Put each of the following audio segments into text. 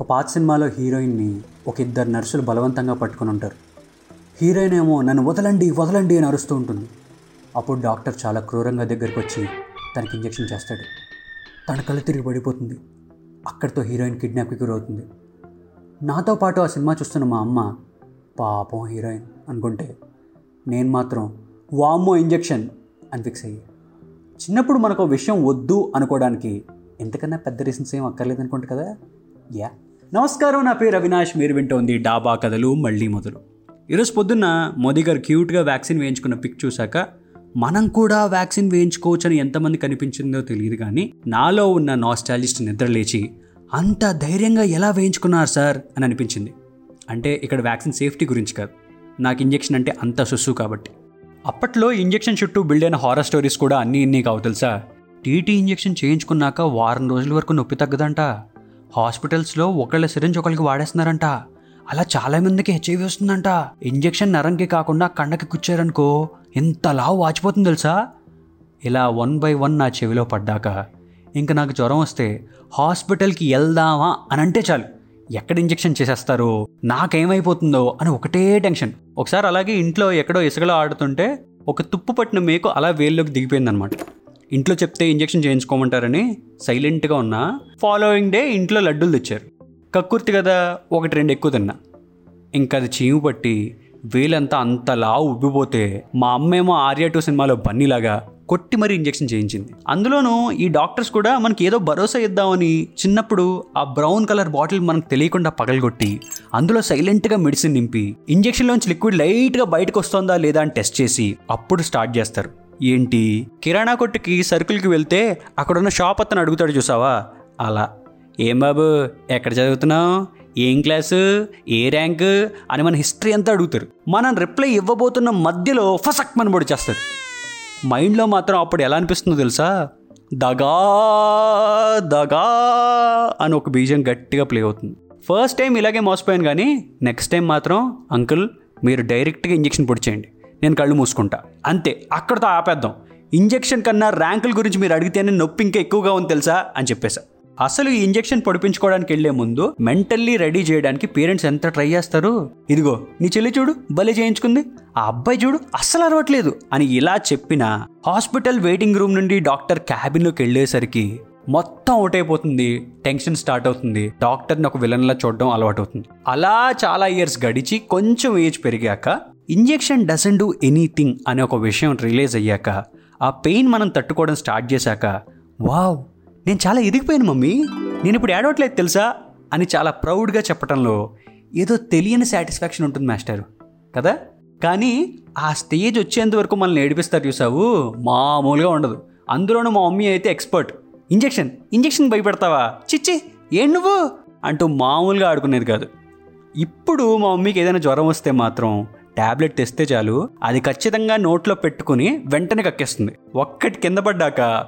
ఒక పాత సినిమాలో హీరోయిన్ని ఒక ఇద్దరు నర్సులు బలవంతంగా పట్టుకొని ఉంటారు. హీరోయిన్ ఏమో నన్ను వదలండి వదలండి అని అరుస్తూ ఉంటుంది. అప్పుడు డాక్టర్ చాలా క్రూరంగా దగ్గరికి వచ్చి తనకి ఇంజెక్షన్ చేస్తాడు. తన కళ్ళు తిరిగి పడిపోతుంది. అక్కడితో హీరోయిన్ కిడ్నాప్కి గురవుతుంది. నాతో పాటు ఆ సినిమా చూస్తున్న మా అమ్మ పాపం హీరోయిన్ అనుకుంటే నేను మాత్రం వామ్మో ఇంజెక్షన్ అని ఫిక్స్ అయ్యి చిన్నప్పుడు మనకు విషయం వద్దు అనుకోవడానికి ఎంతకన్నా పెద్ద రీజన్స్ ఏం అక్కర్లేదు అనుకుంటా కదా? యా నమస్కారం నా పేరు అవినాష్. మీరు వింటోంది డాబా కథలు మళ్ళీ మొదలు. ఈరోజు పొద్దున్న మోదీ గారు క్యూట్గా వ్యాక్సిన్ వేయించుకున్న పిక్ చూశాక మనం కూడా వ్యాక్సిన్ వేయించుకోవచ్చని ఎంతమంది కనిపించిందో తెలియదు కానీ నాలో ఉన్న నాస్టాలిస్ట్ నిద్రలేచి అంత ధైర్యంగా ఎలా వేయించుకున్నారు సార్? అని అనిపించింది. అంటే ఇక్కడ వ్యాక్సిన్ సేఫ్టీ గురించి కాదు. నాకు ఇంజెక్షన్ అంటే అంత సుస్సు కాబట్టి. అప్పట్లో ఇంజెక్షన్ చుట్టూ బిల్డ్ అయిన హారర్ స్టోరీస్ కూడా అన్నీ ఇన్ని కావు తెలుసా? టీటీ ఇంజెక్షన్ చేయించుకున్నాక వారం రోజుల వరకు నొప్పి తగ్గదంట. హాస్పిటల్స్లో ఒకళ్ళ సిరంజ్ ఒకరికి వాడేస్తున్నారంట. అలా చాలా మందికి హెచ్ఐవి వస్తుందంట. ఇంజెక్షన్ నరంకి కాకుండా కండకి కుచ్చారనుకో ఎంత లావు వాచిపోతుంది తెలుసా? ఇలా వన్ బై వన్ నా చెవిలో పడ్డాక ఇంకా నాకు జ్వరం వస్తే హాస్పిటల్కి వెళ్దామా అని అంటే చాలు. ఎక్కడ ఇంజెక్షన్ చేసేస్తారు నాకేమైపోతుందో అని ఒకటే టెన్షన్. ఒకసారి అలాగే ఇంట్లో ఎక్కడో ఇసుకలో ఆడుతుంటే ఒక తుప్పు పట్టిన మేకు అలా వేల్లోకి దిగిపోయిందనమాట ఇంట్లో చెప్తే ఇంజెక్షన్ చేయించుకోమంటారని సైలెంట్గా ఉన్నా ఫాలోయింగ్ డే ఇంట్లో లడ్డూలు తెచ్చారు. కక్కుర్తి కదా ఒకటి రెండు ఎక్కువ తిన్నా. ఇంకా అది చీము పట్టి వేలంతా అంతలా ఉబ్బిపోతే మా అమ్మేమో ఆర్యా టూ సినిమాలో బన్నీలాగా కొట్టి మరీ ఇంజెక్షన్ చేయించింది. అందులోనూ ఈ డాక్టర్స్ కూడా మనకి ఏదో భరోసా ఇద్దామని చిన్నప్పుడు ఆ బ్రౌన్ కలర్ బాటిల్ మనకు తెలియకుండా పగలగొట్టి అందులో సైలెంట్గా మెడిసిన్ నింపి ఇంజెక్షన్లోంచి లిక్విడ్ లైట్గా బయటకు వస్తుందా లేదా అని టెస్ట్ చేసి అప్పుడు స్టార్ట్ చేస్తారు. ఏంటి? కిరాణా కొట్టుకి సరుకులకి వెళ్తే అక్కడున్న షాప్ అతను అడుగుతాడు చూసావా? అలా. ఏం బాబు ఎక్కడ చదువుతున్నావు? ఏం క్లాసు? ఏ ర్యాంక్? అని మన హిస్టరీ అంతా అడుగుతారు. మనం రిప్లై ఇవ్వబోతున్న మధ్యలో ఫసక్ మన పొడి చేస్తారు మైండ్లో మాత్రం అప్పుడు ఎలా అనిపిస్తుందో తెలుసా? దగా దగా అని ఒక బీజం గట్టిగా ప్లే అవుతుంది. ఫస్ట్ టైం ఇలాగే మోసపోయాను కానీ నెక్స్ట్ టైం మాత్రం అంకుల్ మీరు డైరెక్ట్గా ఇంజెక్షన్ పొడిచేయండి నేను కళ్ళు మూసుకుంటా. అంతే అక్కడితో ఆపేద్దాం. ఇంజెక్షన్ కన్నా ర్యాంకుల గురించి మీరు అడిగితేనే నొప్పి ఇంకా ఎక్కువగా ఉంది తెలుసా? అని చెప్పేసా అసలు ఈ ఇంజెక్షన్ పొడిపించుకోవడానికి వెళ్ళే ముందు మెంటల్లీ రెడీ చేయడానికి పేరెంట్స్ ఎంత ట్రై చేస్తారు? ఇదిగో నీ చెల్లి చూడు భలే చేయించుకుంది. ఆ అబ్బాయి చూడు అస్సలు అరవట్లేదు. అని ఇలా చెప్పిన హాస్పిటల్ వెయిటింగ్ రూమ్ నుండి డాక్టర్ క్యాబిన్లోకి వెళ్ళేసరికి మొత్తం అవుట్ అయిపోతుంది టెన్షన్ స్టార్ట్ అవుతుంది. డాక్టర్ని ఒక విలన్లా చూడడం అలవాటు అవుతుంది అలా చాలా ఇయర్స్ గడిచి కొంచెం ఏజ్ పెరిగాక ఇంజెక్షన్ డజన్ డూ ఎనీథింగ్ అనే ఒక విషయం రిలీజ్ అయ్యాక ఆ పెయిన్ మనం తట్టుకోవడం స్టార్ట్ చేశాక వావ్ నేను చాలా ఎదిగిపోయాను మమ్మీ. నేను ఇప్పుడు ఏడవట్లేదు తెలుసా? అని చాలా ప్రౌడ్గా చెప్పడంలో ఏదో తెలియని సాటిస్ఫాక్షన్ ఉంటుంది మాస్టర్. కదా? కానీ ఆ స్టేజ్ వచ్చేంత వరకు మనల్ని ఏడిపిస్తారు చూసావు? మామూలుగా ఉండదు. అందులోనూ మా మమ్మీ అయితే ఎక్స్పర్ట్. Injection injection భయపెడతావా? చిచ్చి ఏం నువ్వు? అంటూ మామూలుగా ఆడుకునేది కాదు. ఇప్పుడు మా మమ్మీకి ఏదైనా జ్వరం వస్తే మాత్రం ట్యాబ్లెట్ తెస్తే చాలు. అది ఖచ్చితంగా నోట్లో పెట్టుకుని వెంటనే కక్కేస్తుంది. ఒక్కటి కింద పడ్డాక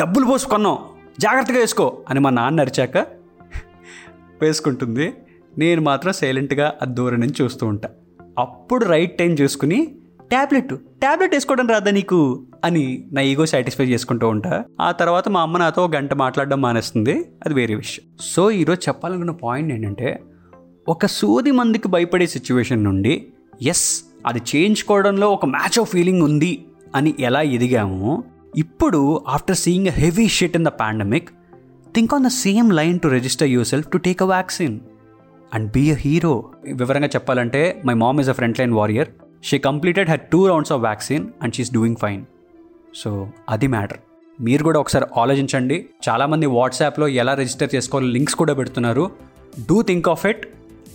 డబ్బులు పోసుకున్నాం జాగ్రత్తగా వేసుకో అని మా నాన్న అరిచాక వేసుకుంటుంది. నేను మాత్రం సైలెంట్గా ఆ దూరం నుంచి చూస్తూ ఉంటా. అప్పుడు రైట్ టైం చూసుకుని ట్యాబ్లెట్ ట్యాబ్లెట్ వేసుకోవడం రాదా నీకు? అని నా ఈగో సాటిస్ఫై చేసుకుంటూ ఉంటా. ఆ తర్వాత మా అమ్మ నాతో గంట మాట్లాడడం మానేస్తుంది. అది వేరే విషయం. సో ఈరోజు చెప్పాలనుకున్న పాయింట్ ఏంటంటే ఒక సూది మందికి భయపడే సిచ్యువేషన్ నుండి ఎస్ అది చేయించుకోవడంలో ఒక మ్యాచ్ ఆఫ్ ఫీలింగ్ ఉంది అని ఎలా ఎదిగామో ఇప్పుడు after seeing a heavy shit in the pandemic think on the same line to register yourself to take a vaccine and be a hero వివరంగా చెప్పాలంటే my mom is a front line warrior she completed her two rounds of vaccine and she's doing fine so అది matter మీరు కూడా ఒకసారి ఆలోచించండి. చాలామంది వాట్సాప్లో ఎలా రిజిస్టర్ చేసుకోవాలో లింక్స్ కూడా పెడుతున్నారు. Do think of it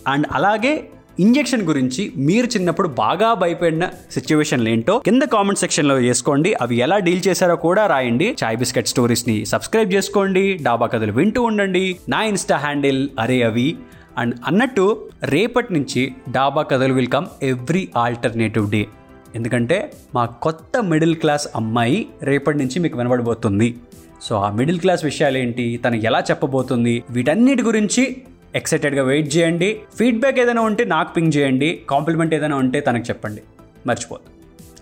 and అలాగే ఇంజెక్షన్ గురించి మీరు చిన్నప్పుడు బాగా భయపడిన సిచ్యువేషన్లు ఏంటో కింద కామెంట్ సెక్షన్లో చేసుకోండి. అవి ఎలా డీల్ చేశారో కూడా రాయండి. చాయ్ బిస్కెట్ స్టోరీస్ని సబ్స్క్రైబ్ చేసుకోండి. డాబా కథలు వింటూ ఉండండి. నా ఇన్స్టా హ్యాండిల్ అరే అవి అండ్ అన్నట్టు రేపటి నుంచి డాబా కథలు will come every alternative day ఎందుకంటే మా కొత్త మిడిల్ క్లాస్ అమ్మాయి రేపటి నుంచి మీకు వినబడబోతుంది. సో ఆ మిడిల్ క్లాస్ విషయాలు ఏంటి తను ఎలా చెప్పబోతుంది? వీటన్నిటి గురించి ఎక్సైటెడ్గా వెయిట్ చేయండి. ఫీడ్బ్యాక్ ఏదైనా ఉంటే నాకు పింగ్ చేయండి. కాంప్లిమెంట్ ఏదైనా ఉంటే తనకు చెప్పండి. మర్చిపోదు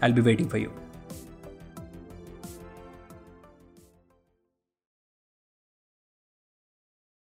I'll be waiting for you